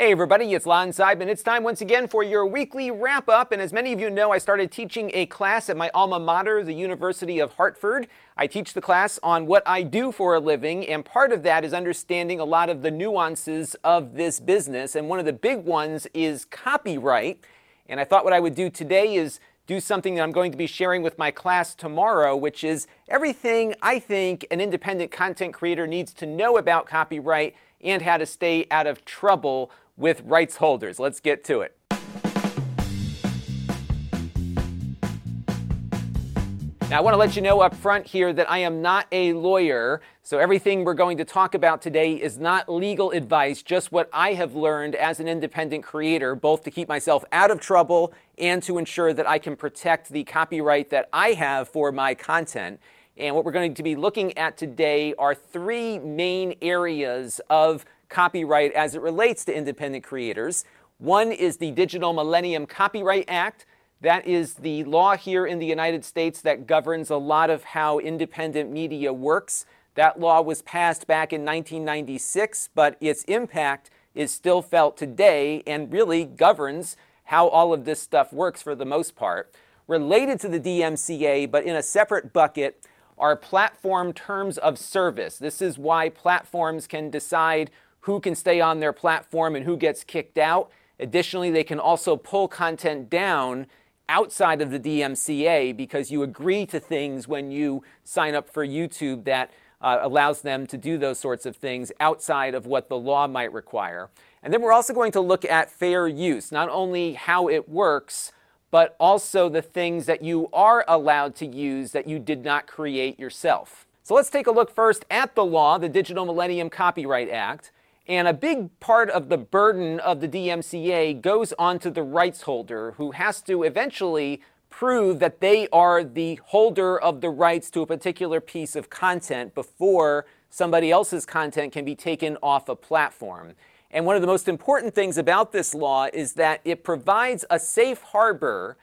Hey everybody, it's Lon Seidman. It's time once again for your weekly wrap up. And as many of you know, I started teaching a class at my alma mater, the University of Hartford. I teach the class on what I do for a living, and part of that is understanding a lot of the nuances of this business. And one of the big ones is copyright. And I thought what I would do today is do something that I'm going to be sharing with my class tomorrow, which is everything I think an independent content creator needs to know about copyright and how to stay out of trouble with rights holders. Let's get to it. Now, I want to let you know up front here that I am not a lawyer, so everything we're going to talk about today is not legal advice, just what I have learned as an independent creator, both to keep myself out of trouble and to ensure that I can protect the copyright that I have for my content. And what we're going to be looking at today are three main areas of copyright as it relates to independent creators. One is the Digital Millennium Copyright Act. That is the law here in the United States that governs a lot of how independent media works. That law was passed back in 1996, but its impact is still felt today and really governs how all of this stuff works for the most part. Related to the DMCA, but in a separate bucket, are platform terms of service. This is why platforms can decide who can stay on their platform and who gets kicked out. Additionally, they can also pull content down outside of the DMCA because you agree to things when you sign up for YouTube that uh, allows them to do those sorts of things outside of what the law might require. And then we're also going to look at fair use, not only how it works, but also the things that you are allowed to use that you did not create yourself. So let's take a look first at the law, the Digital Millennium Copyright Act. And a big part of the burden of the DMCA goes onto the rights holder who has to eventually prove that they are the holder of the rights to a particular piece of content before somebody else's content can be taken off a platform. And one of the most important things about this law is that it provides a safe harbor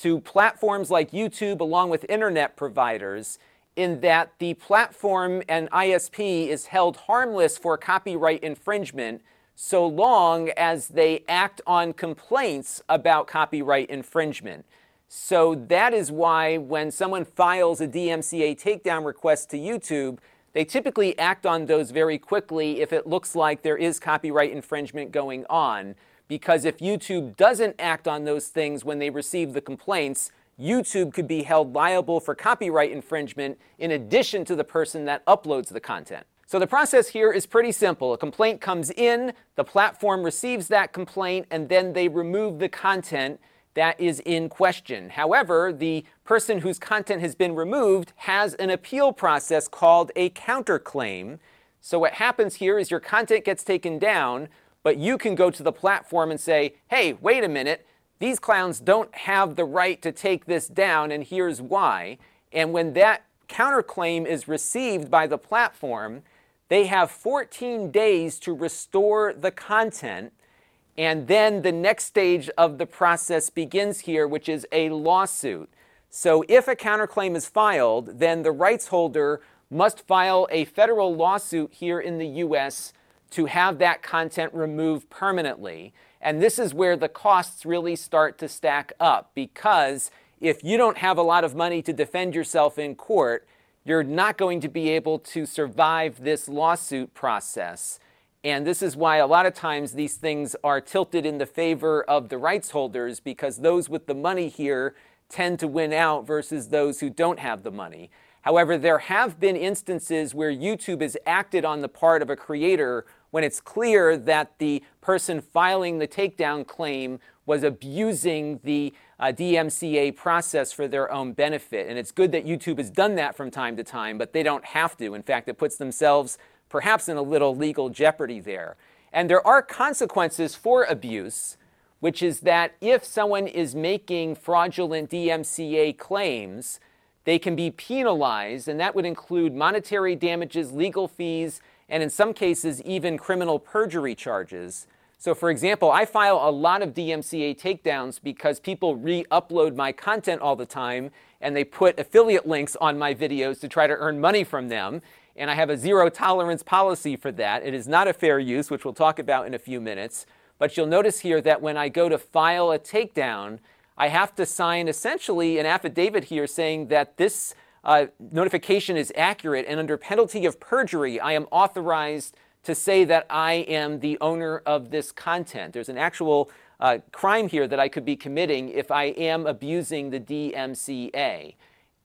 to platforms like YouTube, along with internet providers, in that the platform and ISP is held harmless for copyright infringement so long as they act on complaints about copyright infringement. So that is why when someone files a DMCA takedown request to YouTube, they typically act on those very quickly if it looks like there is copyright infringement going on. Because if YouTube doesn't act on those things when they receive the complaints, YouTube could be held liable for copyright infringement in addition to the person that uploads the content. So the process here is pretty simple. A complaint comes in, the platform receives that complaint, and then they remove the content that is in question. However, the person whose content has been removed has an appeal process called a counterclaim. So what happens here is your content gets taken down, but you can go to the platform and say, hey, wait a minute, these clowns don't have the right to take this down, and here's why. And when that counterclaim is received by the platform, they have 14 days to restore the content. And then the next stage of the process begins here, which is a lawsuit. So if a counterclaim is filed, then the rights holder must file a federal lawsuit here in the US to have that content removed permanently. And this is where the costs really start to stack up because if you don't have a lot of money to defend yourself in court, you're not going to be able to survive this lawsuit process. And this is why a lot of times these things are tilted in the favor of the rights holders because those with the money here tend to win out versus those who don't have the money. However, there have been instances where YouTube has acted on the part of a creator when it's clear that the person filing the takedown claim was abusing the uh, DMCA process for their own benefit. And it's good that YouTube has done that from time to time, but they don't have to. In fact, it puts themselves perhaps in a little legal jeopardy there. And there are consequences for abuse, which is that if someone is making fraudulent DMCA claims, they can be penalized, and that would include monetary damages, legal fees, and in some cases, even criminal perjury charges. So, for example, I file a lot of DMCA takedowns because people re upload my content all the time and they put affiliate links on my videos to try to earn money from them. And I have a zero tolerance policy for that. It is not a fair use, which we'll talk about in a few minutes. But you'll notice here that when I go to file a takedown, I have to sign essentially an affidavit here saying that this uh, notification is accurate, and under penalty of perjury, I am authorized to say that I am the owner of this content. There's an actual uh, crime here that I could be committing if I am abusing the DMCA.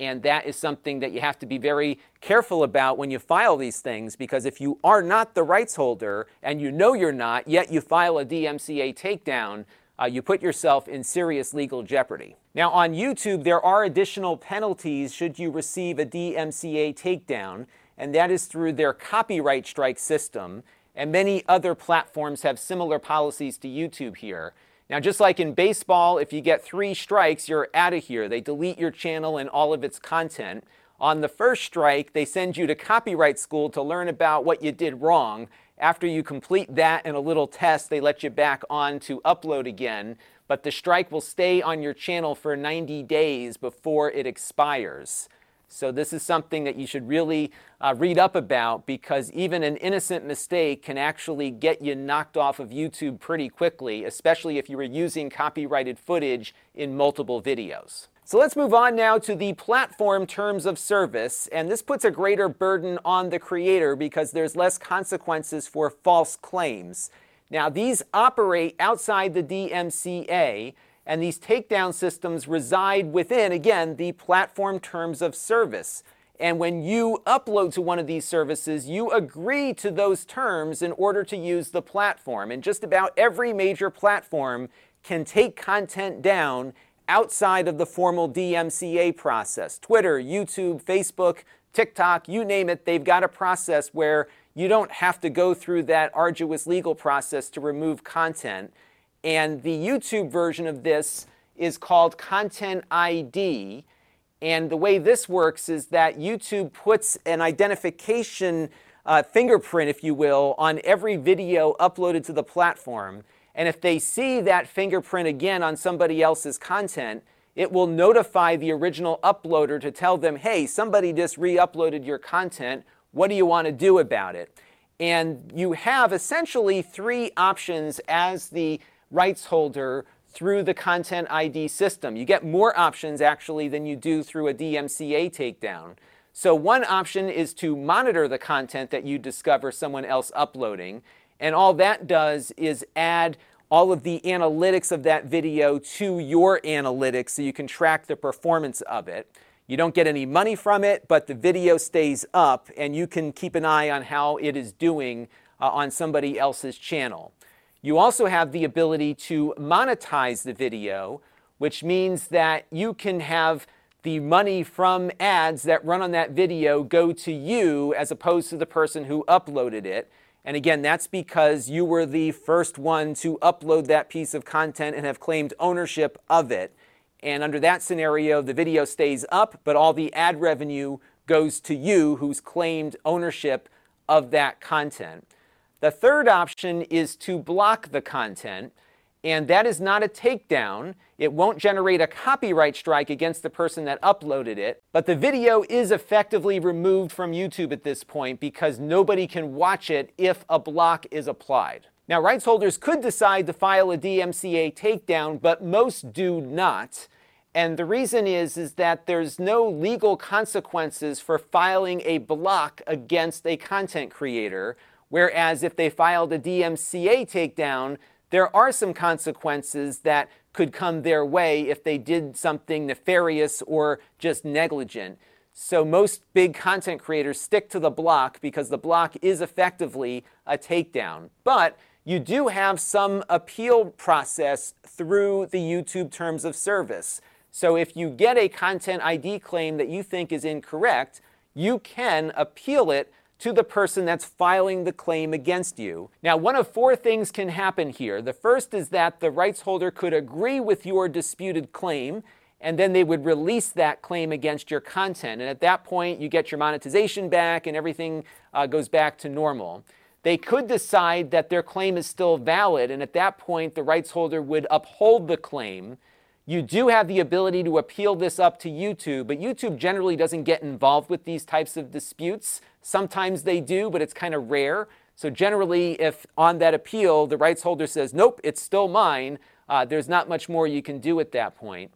And that is something that you have to be very careful about when you file these things because if you are not the rights holder and you know you're not, yet you file a DMCA takedown, uh, you put yourself in serious legal jeopardy. Now, on YouTube, there are additional penalties should you receive a DMCA takedown, and that is through their copyright strike system. And many other platforms have similar policies to YouTube here. Now, just like in baseball, if you get three strikes, you're out of here. They delete your channel and all of its content. On the first strike, they send you to copyright school to learn about what you did wrong. After you complete that and a little test, they let you back on to upload again. But the strike will stay on your channel for 90 days before it expires. So, this is something that you should really uh, read up about because even an innocent mistake can actually get you knocked off of YouTube pretty quickly, especially if you were using copyrighted footage in multiple videos. So, let's move on now to the platform terms of service. And this puts a greater burden on the creator because there's less consequences for false claims. Now, these operate outside the DMCA and these takedown systems reside within, again, the platform terms of service. And when you upload to one of these services, you agree to those terms in order to use the platform. And just about every major platform can take content down outside of the formal DMCA process. Twitter, YouTube, Facebook, TikTok, you name it, they've got a process where you don't have to go through that arduous legal process to remove content. And the YouTube version of this is called Content ID. And the way this works is that YouTube puts an identification uh, fingerprint, if you will, on every video uploaded to the platform. And if they see that fingerprint again on somebody else's content, it will notify the original uploader to tell them, hey, somebody just re uploaded your content. What do you want to do about it? And you have essentially three options as the rights holder through the Content ID system. You get more options actually than you do through a DMCA takedown. So, one option is to monitor the content that you discover someone else uploading. And all that does is add all of the analytics of that video to your analytics so you can track the performance of it. You don't get any money from it, but the video stays up and you can keep an eye on how it is doing uh, on somebody else's channel. You also have the ability to monetize the video, which means that you can have the money from ads that run on that video go to you as opposed to the person who uploaded it. And again, that's because you were the first one to upload that piece of content and have claimed ownership of it. And under that scenario, the video stays up, but all the ad revenue goes to you who's claimed ownership of that content. The third option is to block the content, and that is not a takedown. It won't generate a copyright strike against the person that uploaded it, but the video is effectively removed from YouTube at this point because nobody can watch it if a block is applied. Now, rights holders could decide to file a DMCA takedown, but most do not. And the reason is, is that there's no legal consequences for filing a block against a content creator Whereas if they filed a DMCA takedown, there are some consequences that could come their way if they did something nefarious or just negligent. So most big content creators stick to the block because the block is effectively a takedown. But you do have some appeal process through the YouTube terms of service. So if you get a content ID claim that you think is incorrect, you can appeal it to the person that's filing the claim against you. Now, one of four things can happen here. The first is that the rights holder could agree with your disputed claim, and then they would release that claim against your content. And at that point, you get your monetization back and everything uh, goes back to normal. They could decide that their claim is still valid, and at that point, the rights holder would uphold the claim you do have the ability to appeal this up to YouTube, but YouTube generally doesn't get involved with these types of disputes. Sometimes they do, but it's kind of rare. So generally, if on that appeal the rights holder says, nope, it's still mine, uh, there's not much more you can do at that point.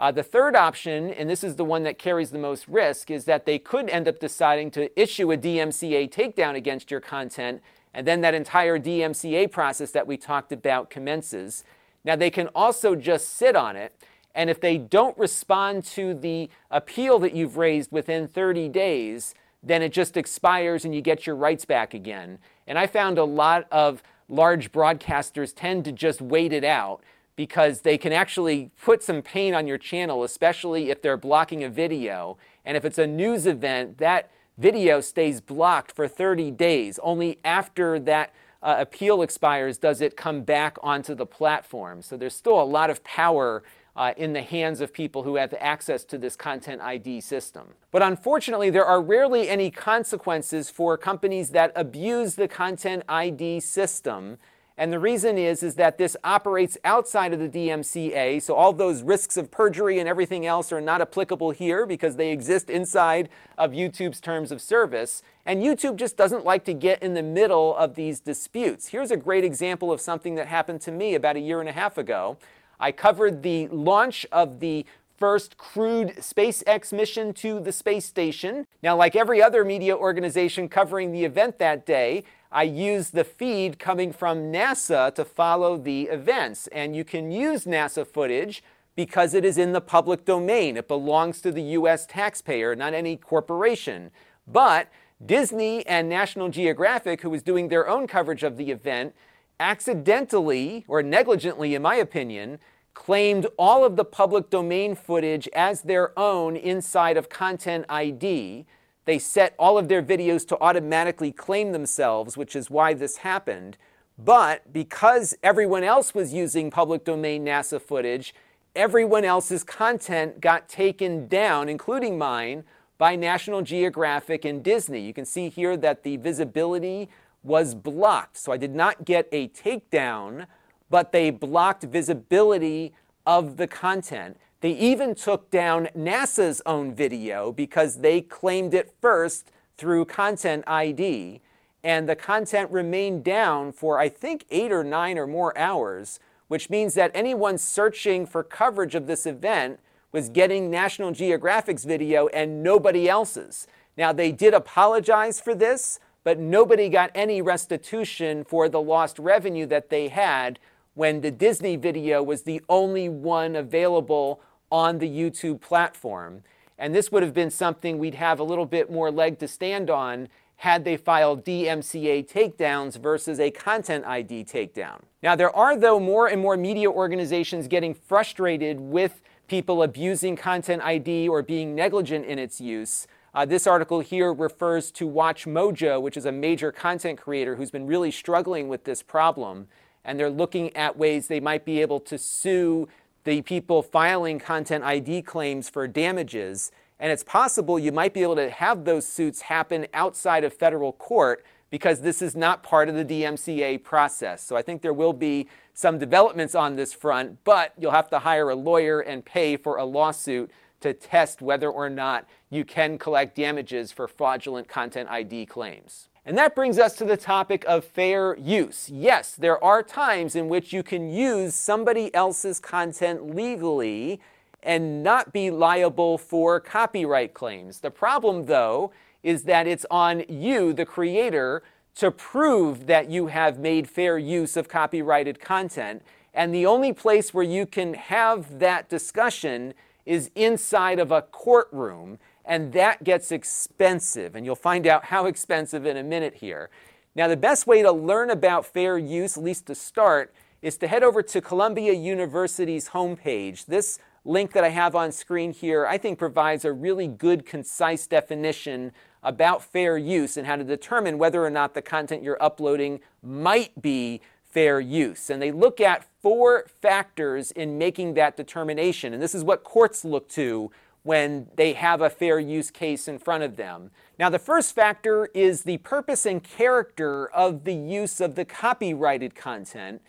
Uh, the third option, and this is the one that carries the most risk, is that they could end up deciding to issue a DMCA takedown against your content, and then that entire DMCA process that we talked about commences. Now, they can also just sit on it, and if they don't respond to the appeal that you've raised within 30 days, then it just expires and you get your rights back again. And I found a lot of large broadcasters tend to just wait it out because they can actually put some pain on your channel, especially if they're blocking a video. And if it's a news event, that video stays blocked for 30 days. Only after that uh, appeal expires does it come back onto the platform. So there's still a lot of power uh, in the hands of people who have access to this content ID system. But unfortunately, there are rarely any consequences for companies that abuse the content ID system. And the reason is, is that this operates outside of the DMCA, so all those risks of perjury and everything else are not applicable here because they exist inside of YouTube's terms of service. And YouTube just doesn't like to get in the middle of these disputes. Here's a great example of something that happened to me about a year and a half ago. I covered the launch of the first crewed SpaceX mission to the space station. Now, like every other media organization covering the event that day, I used the feed coming from NASA to follow the events. And you can use NASA footage because it is in the public domain. It belongs to the US taxpayer, not any corporation. But Disney and National Geographic, who was doing their own coverage of the event, accidentally or negligently, in my opinion, claimed all of the public domain footage as their own inside of Content ID. They set all of their videos to automatically claim themselves, which is why this happened. But because everyone else was using public domain NASA footage, everyone else's content got taken down, including mine, by National Geographic and Disney. You can see here that the visibility was blocked. So I did not get a takedown, but they blocked visibility of the content. They even took down NASA's own video because they claimed it first through Content ID. And the content remained down for, I think, eight or nine or more hours, which means that anyone searching for coverage of this event was getting National Geographic's video and nobody else's. Now, they did apologize for this, but nobody got any restitution for the lost revenue that they had when the Disney video was the only one available on the YouTube platform. And this would have been something we'd have a little bit more leg to stand on had they filed DMCA takedowns versus a content ID takedown. Now, there are, though, more and more media organizations getting frustrated with people abusing content ID or being negligent in its use. Uh, this article here refers to Watch Mojo, which is a major content creator who's been really struggling with this problem. And they're looking at ways they might be able to sue the people filing content ID claims for damages. And it's possible you might be able to have those suits happen outside of federal court because this is not part of the DMCA process. So I think there will be some developments on this front, but you'll have to hire a lawyer and pay for a lawsuit to test whether or not you can collect damages for fraudulent content ID claims. And that brings us to the topic of fair use. Yes, there are times in which you can use somebody else's content legally and not be liable for copyright claims. The problem, though, is that it's on you, the creator, to prove that you have made fair use of copyrighted content. And the only place where you can have that discussion is inside of a courtroom, and that gets expensive. And you'll find out how expensive in a minute here. Now, the best way to learn about fair use, at least to start, is to head over to Columbia University's homepage. This link that I have on screen here, I think, provides a really good, concise definition about fair use and how to determine whether or not the content you're uploading might be fair use. And they look at four factors in making that determination. And this is what courts look to when they have a fair use case in front of them. Now, the first factor is the purpose and character of the use of the copyrighted content.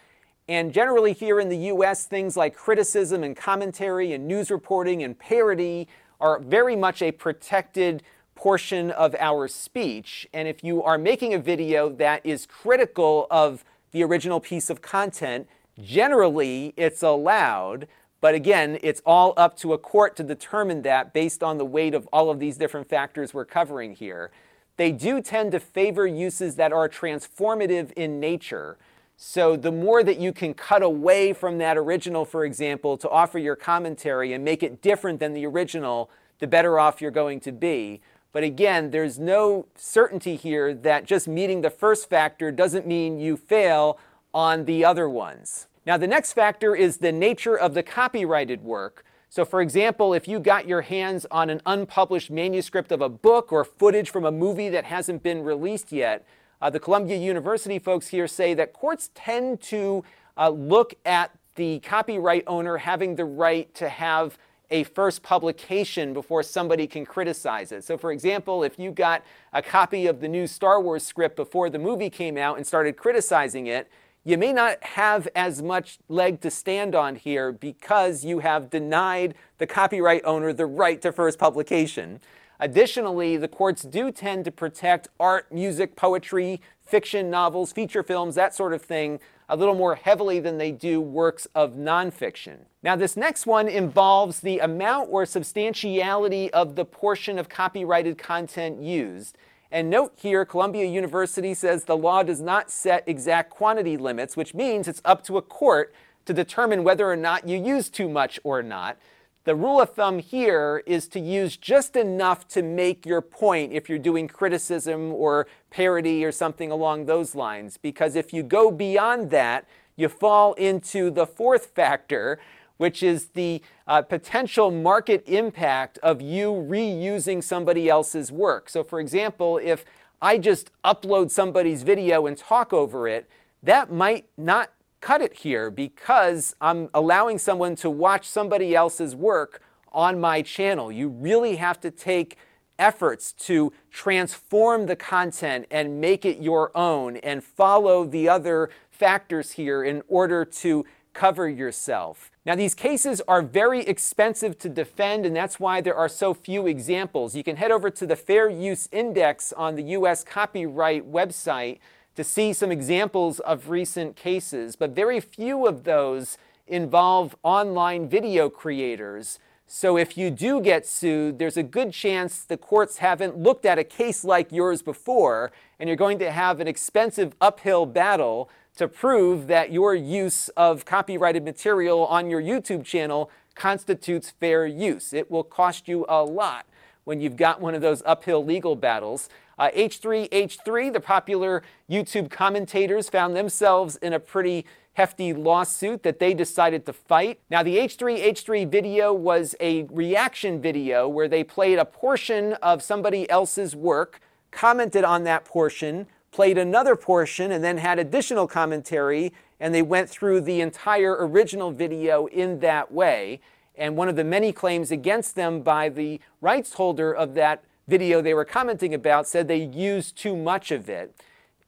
And generally, here in the US, things like criticism and commentary and news reporting and parody are very much a protected portion of our speech. And if you are making a video that is critical of the original piece of content, generally it's allowed. But again, it's all up to a court to determine that based on the weight of all of these different factors we're covering here. They do tend to favor uses that are transformative in nature. So the more that you can cut away from that original, for example, to offer your commentary and make it different than the original, the better off you're going to be. But again, there's no certainty here that just meeting the first factor doesn't mean you fail on the other ones. Now, the next factor is the nature of the copyrighted work. So, for example, if you got your hands on an unpublished manuscript of a book or footage from a movie that hasn't been released yet, uh, the Columbia University folks here say that courts tend to uh, look at the copyright owner having the right to have a first publication before somebody can criticize it. So, for example, if you got a copy of the new Star Wars script before the movie came out and started criticizing it, you may not have as much leg to stand on here because you have denied the copyright owner the right to first publication. Additionally, the courts do tend to protect art, music, poetry, fiction, novels, feature films, that sort of thing, a little more heavily than they do works of nonfiction. Now, this next one involves the amount or substantiality of the portion of copyrighted content used. And note here, Columbia University says the law does not set exact quantity limits, which means it's up to a court to determine whether or not you use too much or not. The rule of thumb here is to use just enough to make your point if you're doing criticism or parody or something along those lines. Because if you go beyond that, you fall into the fourth factor, which is the uh, potential market impact of you reusing somebody else's work. So, for example, if I just upload somebody's video and talk over it, that might not cut it here because I'm allowing someone to watch somebody else's work on my channel. You really have to take efforts to transform the content and make it your own and follow the other factors here in order to cover yourself. Now, these cases are very expensive to defend, and that's why there are so few examples. You can head over to the Fair Use Index on the U.S. Copyright website to see some examples of recent cases, but very few of those involve online video creators. So if you do get sued, there's a good chance the courts haven't looked at a case like yours before, and you're going to have an expensive uphill battle to prove that your use of copyrighted material on your YouTube channel constitutes fair use. It will cost you a lot when you've got one of those uphill legal battles. Uh, H3H3, the popular YouTube commentators, found themselves in a pretty hefty lawsuit that they decided to fight. Now, the H3H3 video was a reaction video where they played a portion of somebody else's work, commented on that portion, played another portion, and then had additional commentary, and they went through the entire original video in that way. And one of the many claims against them by the rights holder of that video they were commenting about said they used too much of it.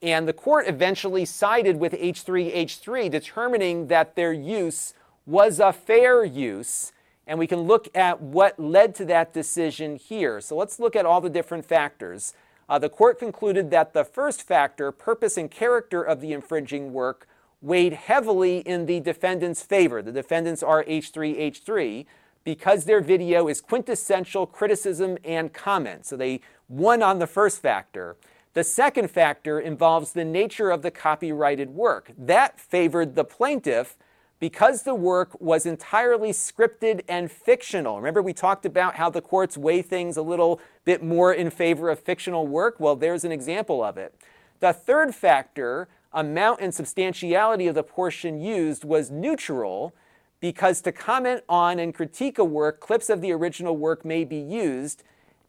And the court eventually sided with H3H3, determining that their use was a fair use. And we can look at what led to that decision here. So let's look at all the different factors. Uh, the court concluded that the first factor, purpose and character of the infringing work, weighed heavily in the defendant's favor. The defendants are H3H3 because their video is quintessential criticism and comment. So they won on the first factor. The second factor involves the nature of the copyrighted work. That favored the plaintiff because the work was entirely scripted and fictional. Remember, we talked about how the courts weigh things a little bit more in favor of fictional work? Well, there's an example of it. The third factor amount and substantiality of the portion used was neutral because to comment on and critique a work, clips of the original work may be used,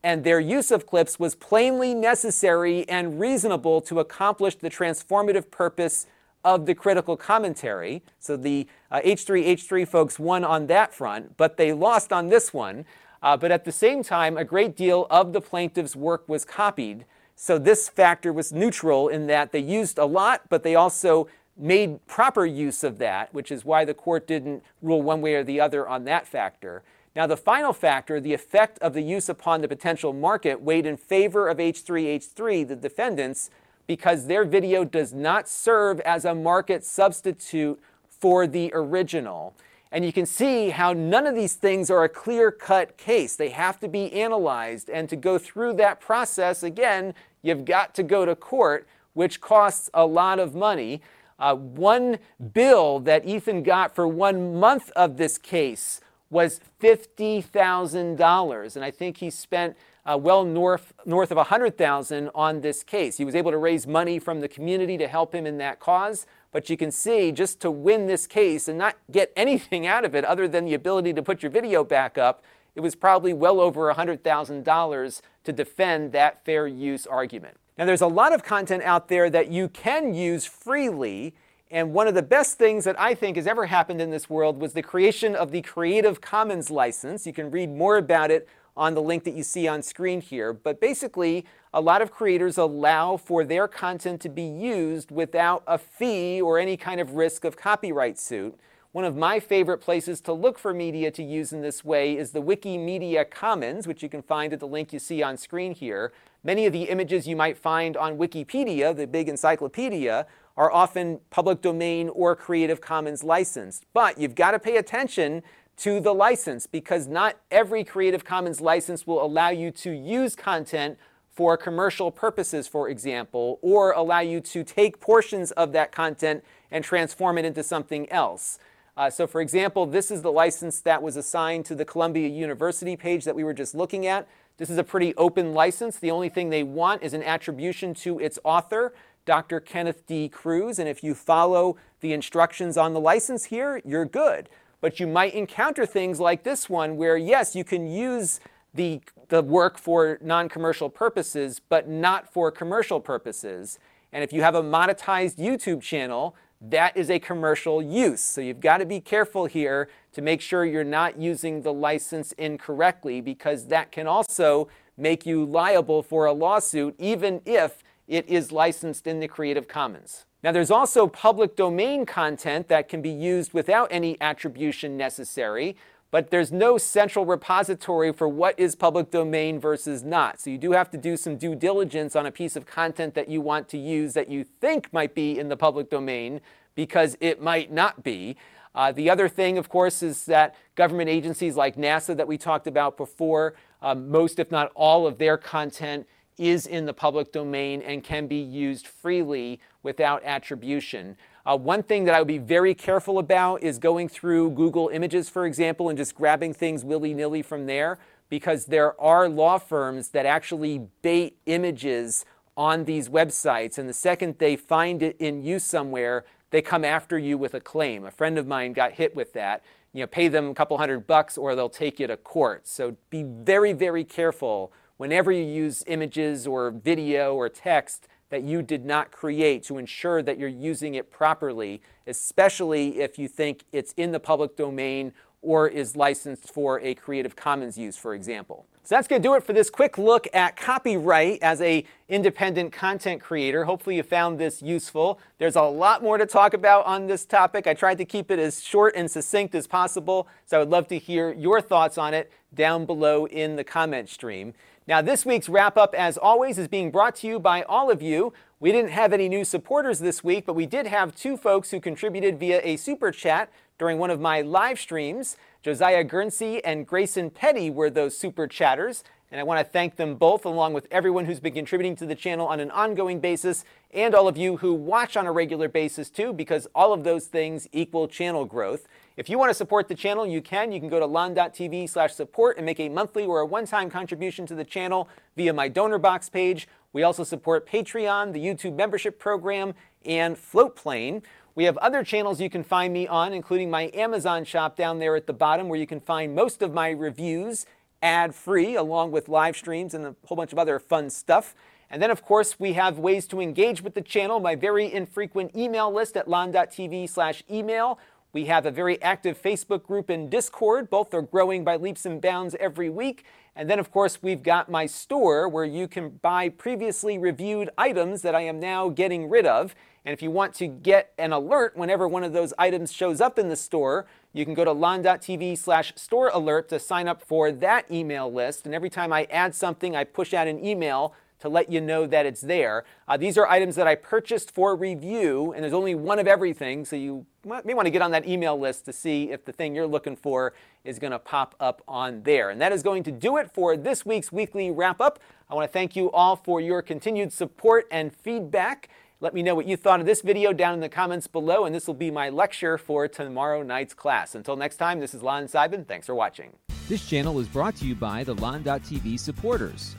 and their use of clips was plainly necessary and reasonable to accomplish the transformative purpose of the critical commentary. So the uh, H3H3 folks won on that front, but they lost on this one. Uh, but at the same time, a great deal of the plaintiff's work was copied. So this factor was neutral in that they used a lot, but they also made proper use of that, which is why the court didn't rule one way or the other on that factor. Now, the final factor, the effect of the use upon the potential market, weighed in favor of H3H3, the defendants, because their video does not serve as a market substitute for the original. And you can see how none of these things are a clear cut case. They have to be analyzed. And to go through that process, again, you've got to go to court, which costs a lot of money. Uh, one bill that Ethan got for one month of this case was $50,000. And I think he spent uh, well north, north of 100,000 on this case. He was able to raise money from the community to help him in that cause. But you can see just to win this case and not get anything out of it other than the ability to put your video back up, it was probably well over $100,000 to defend that fair use argument. Now, there's a lot of content out there that you can use freely. And one of the best things that I think has ever happened in this world was the creation of the Creative Commons license. You can read more about it on the link that you see on screen here. But basically, a lot of creators allow for their content to be used without a fee or any kind of risk of copyright suit. One of my favorite places to look for media to use in this way is the Wikimedia Commons, which you can find at the link you see on screen here. Many of the images you might find on Wikipedia, the big encyclopedia, are often public domain or Creative Commons licensed. But you've got to pay attention to the license because not every Creative Commons license will allow you to use content for commercial purposes, for example, or allow you to take portions of that content and transform it into something else. Uh, so, for example, this is the license that was assigned to the Columbia University page that we were just looking at. This is a pretty open license. The only thing they want is an attribution to its author, Dr. Kenneth D. Crews. And if you follow the instructions on the license here, you're good. But you might encounter things like this one where, yes, you can use the, the work for non commercial purposes, but not for commercial purposes. And if you have a monetized YouTube channel, that is a commercial use. So you've got to be careful here to make sure you're not using the license incorrectly because that can also make you liable for a lawsuit even if it is licensed in the Creative Commons. Now, there's also public domain content that can be used without any attribution necessary, but there's no central repository for what is public domain versus not. So you do have to do some due diligence on a piece of content that you want to use that you think might be in the public domain because it might not be. Uh, the other thing, of course, is that government agencies like NASA that we talked about before, um, most, if not all, of their content is in the public domain and can be used freely without attribution. Uh, one thing that I would be very careful about is going through Google Images, for example, and just grabbing things willy nilly from there, because there are law firms that actually bait images on these websites. And the second they find it in use somewhere, they come after you with a claim. A friend of mine got hit with that. You know, pay them a couple hundred bucks or they'll take you to court. So be very, very careful whenever you use images or video or text that you did not create to ensure that you're using it properly, especially if you think it's in the public domain or is licensed for a Creative Commons use, for example. So that's going to do it for this quick look at copyright as a independent content creator. Hopefully you found this useful. There's a lot more to talk about on this topic. I tried to keep it as short and succinct as possible, so I would love to hear your thoughts on it down below in the comment stream. Now, this week's wrap up, as always, is being brought to you by all of you. We didn't have any new supporters this week, but we did have two folks who contributed via a super chat during one of my live streams. Josiah Guernsey and Grayson Petty were those super chatters, and I want to thank them both, along with everyone who's been contributing to the channel on an ongoing basis, and all of you who watch on a regular basis too, because all of those things equal channel growth. If you want to support the channel, you can. You can go to lon.tv slash support and make a monthly or a one-time contribution to the channel via my donor box page. We also support Patreon, the YouTube membership program, and Floatplane. We have other channels you can find me on, including my Amazon shop down there at the bottom, where you can find most of my reviews ad-free, along with live streams and a whole bunch of other fun stuff. And then, of course, we have ways to engage with the channel, my very infrequent email list at lon.tv slash email, we have a very active Facebook group and Discord. Both are growing by leaps and bounds every week. And then, of course, we've got my store where you can buy previously reviewed items that I am now getting rid of. And if you want to get an alert whenever one of those items shows up in the store, you can go to lon.tv slash store alert to sign up for that email list. And every time I add something, I push out an email to let you know that it's there. Uh, these are items that I purchased for review, and there's only one of everything, so you may want to get on that email list to see if the thing you're looking for is going to pop up on there. And that is going to do it for this week's weekly wrap up. I want to thank you all for your continued support and feedback. Let me know what you thought of this video down in the comments below, and this will be my lecture for tomorrow night's class. Until next time, this is Lon Seidman. Thanks for watching. This channel is brought to you by the Lon.TV supporters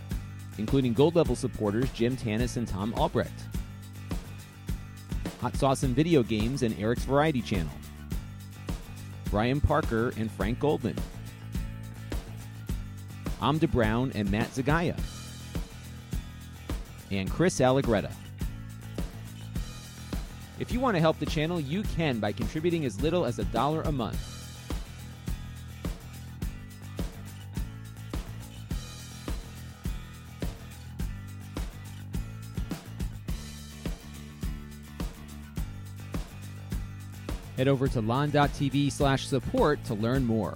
including gold level supporters Jim Tanis and Tom Albrecht. Hot Sauce and Video Games and Eric's Variety Channel. Brian Parker and Frank Goldman. Amda Brown and Matt Zagaya. And Chris Allegretta. If you want to help the channel, you can by contributing as little as a dollar a month. Head over to lon.tv slash support to learn more.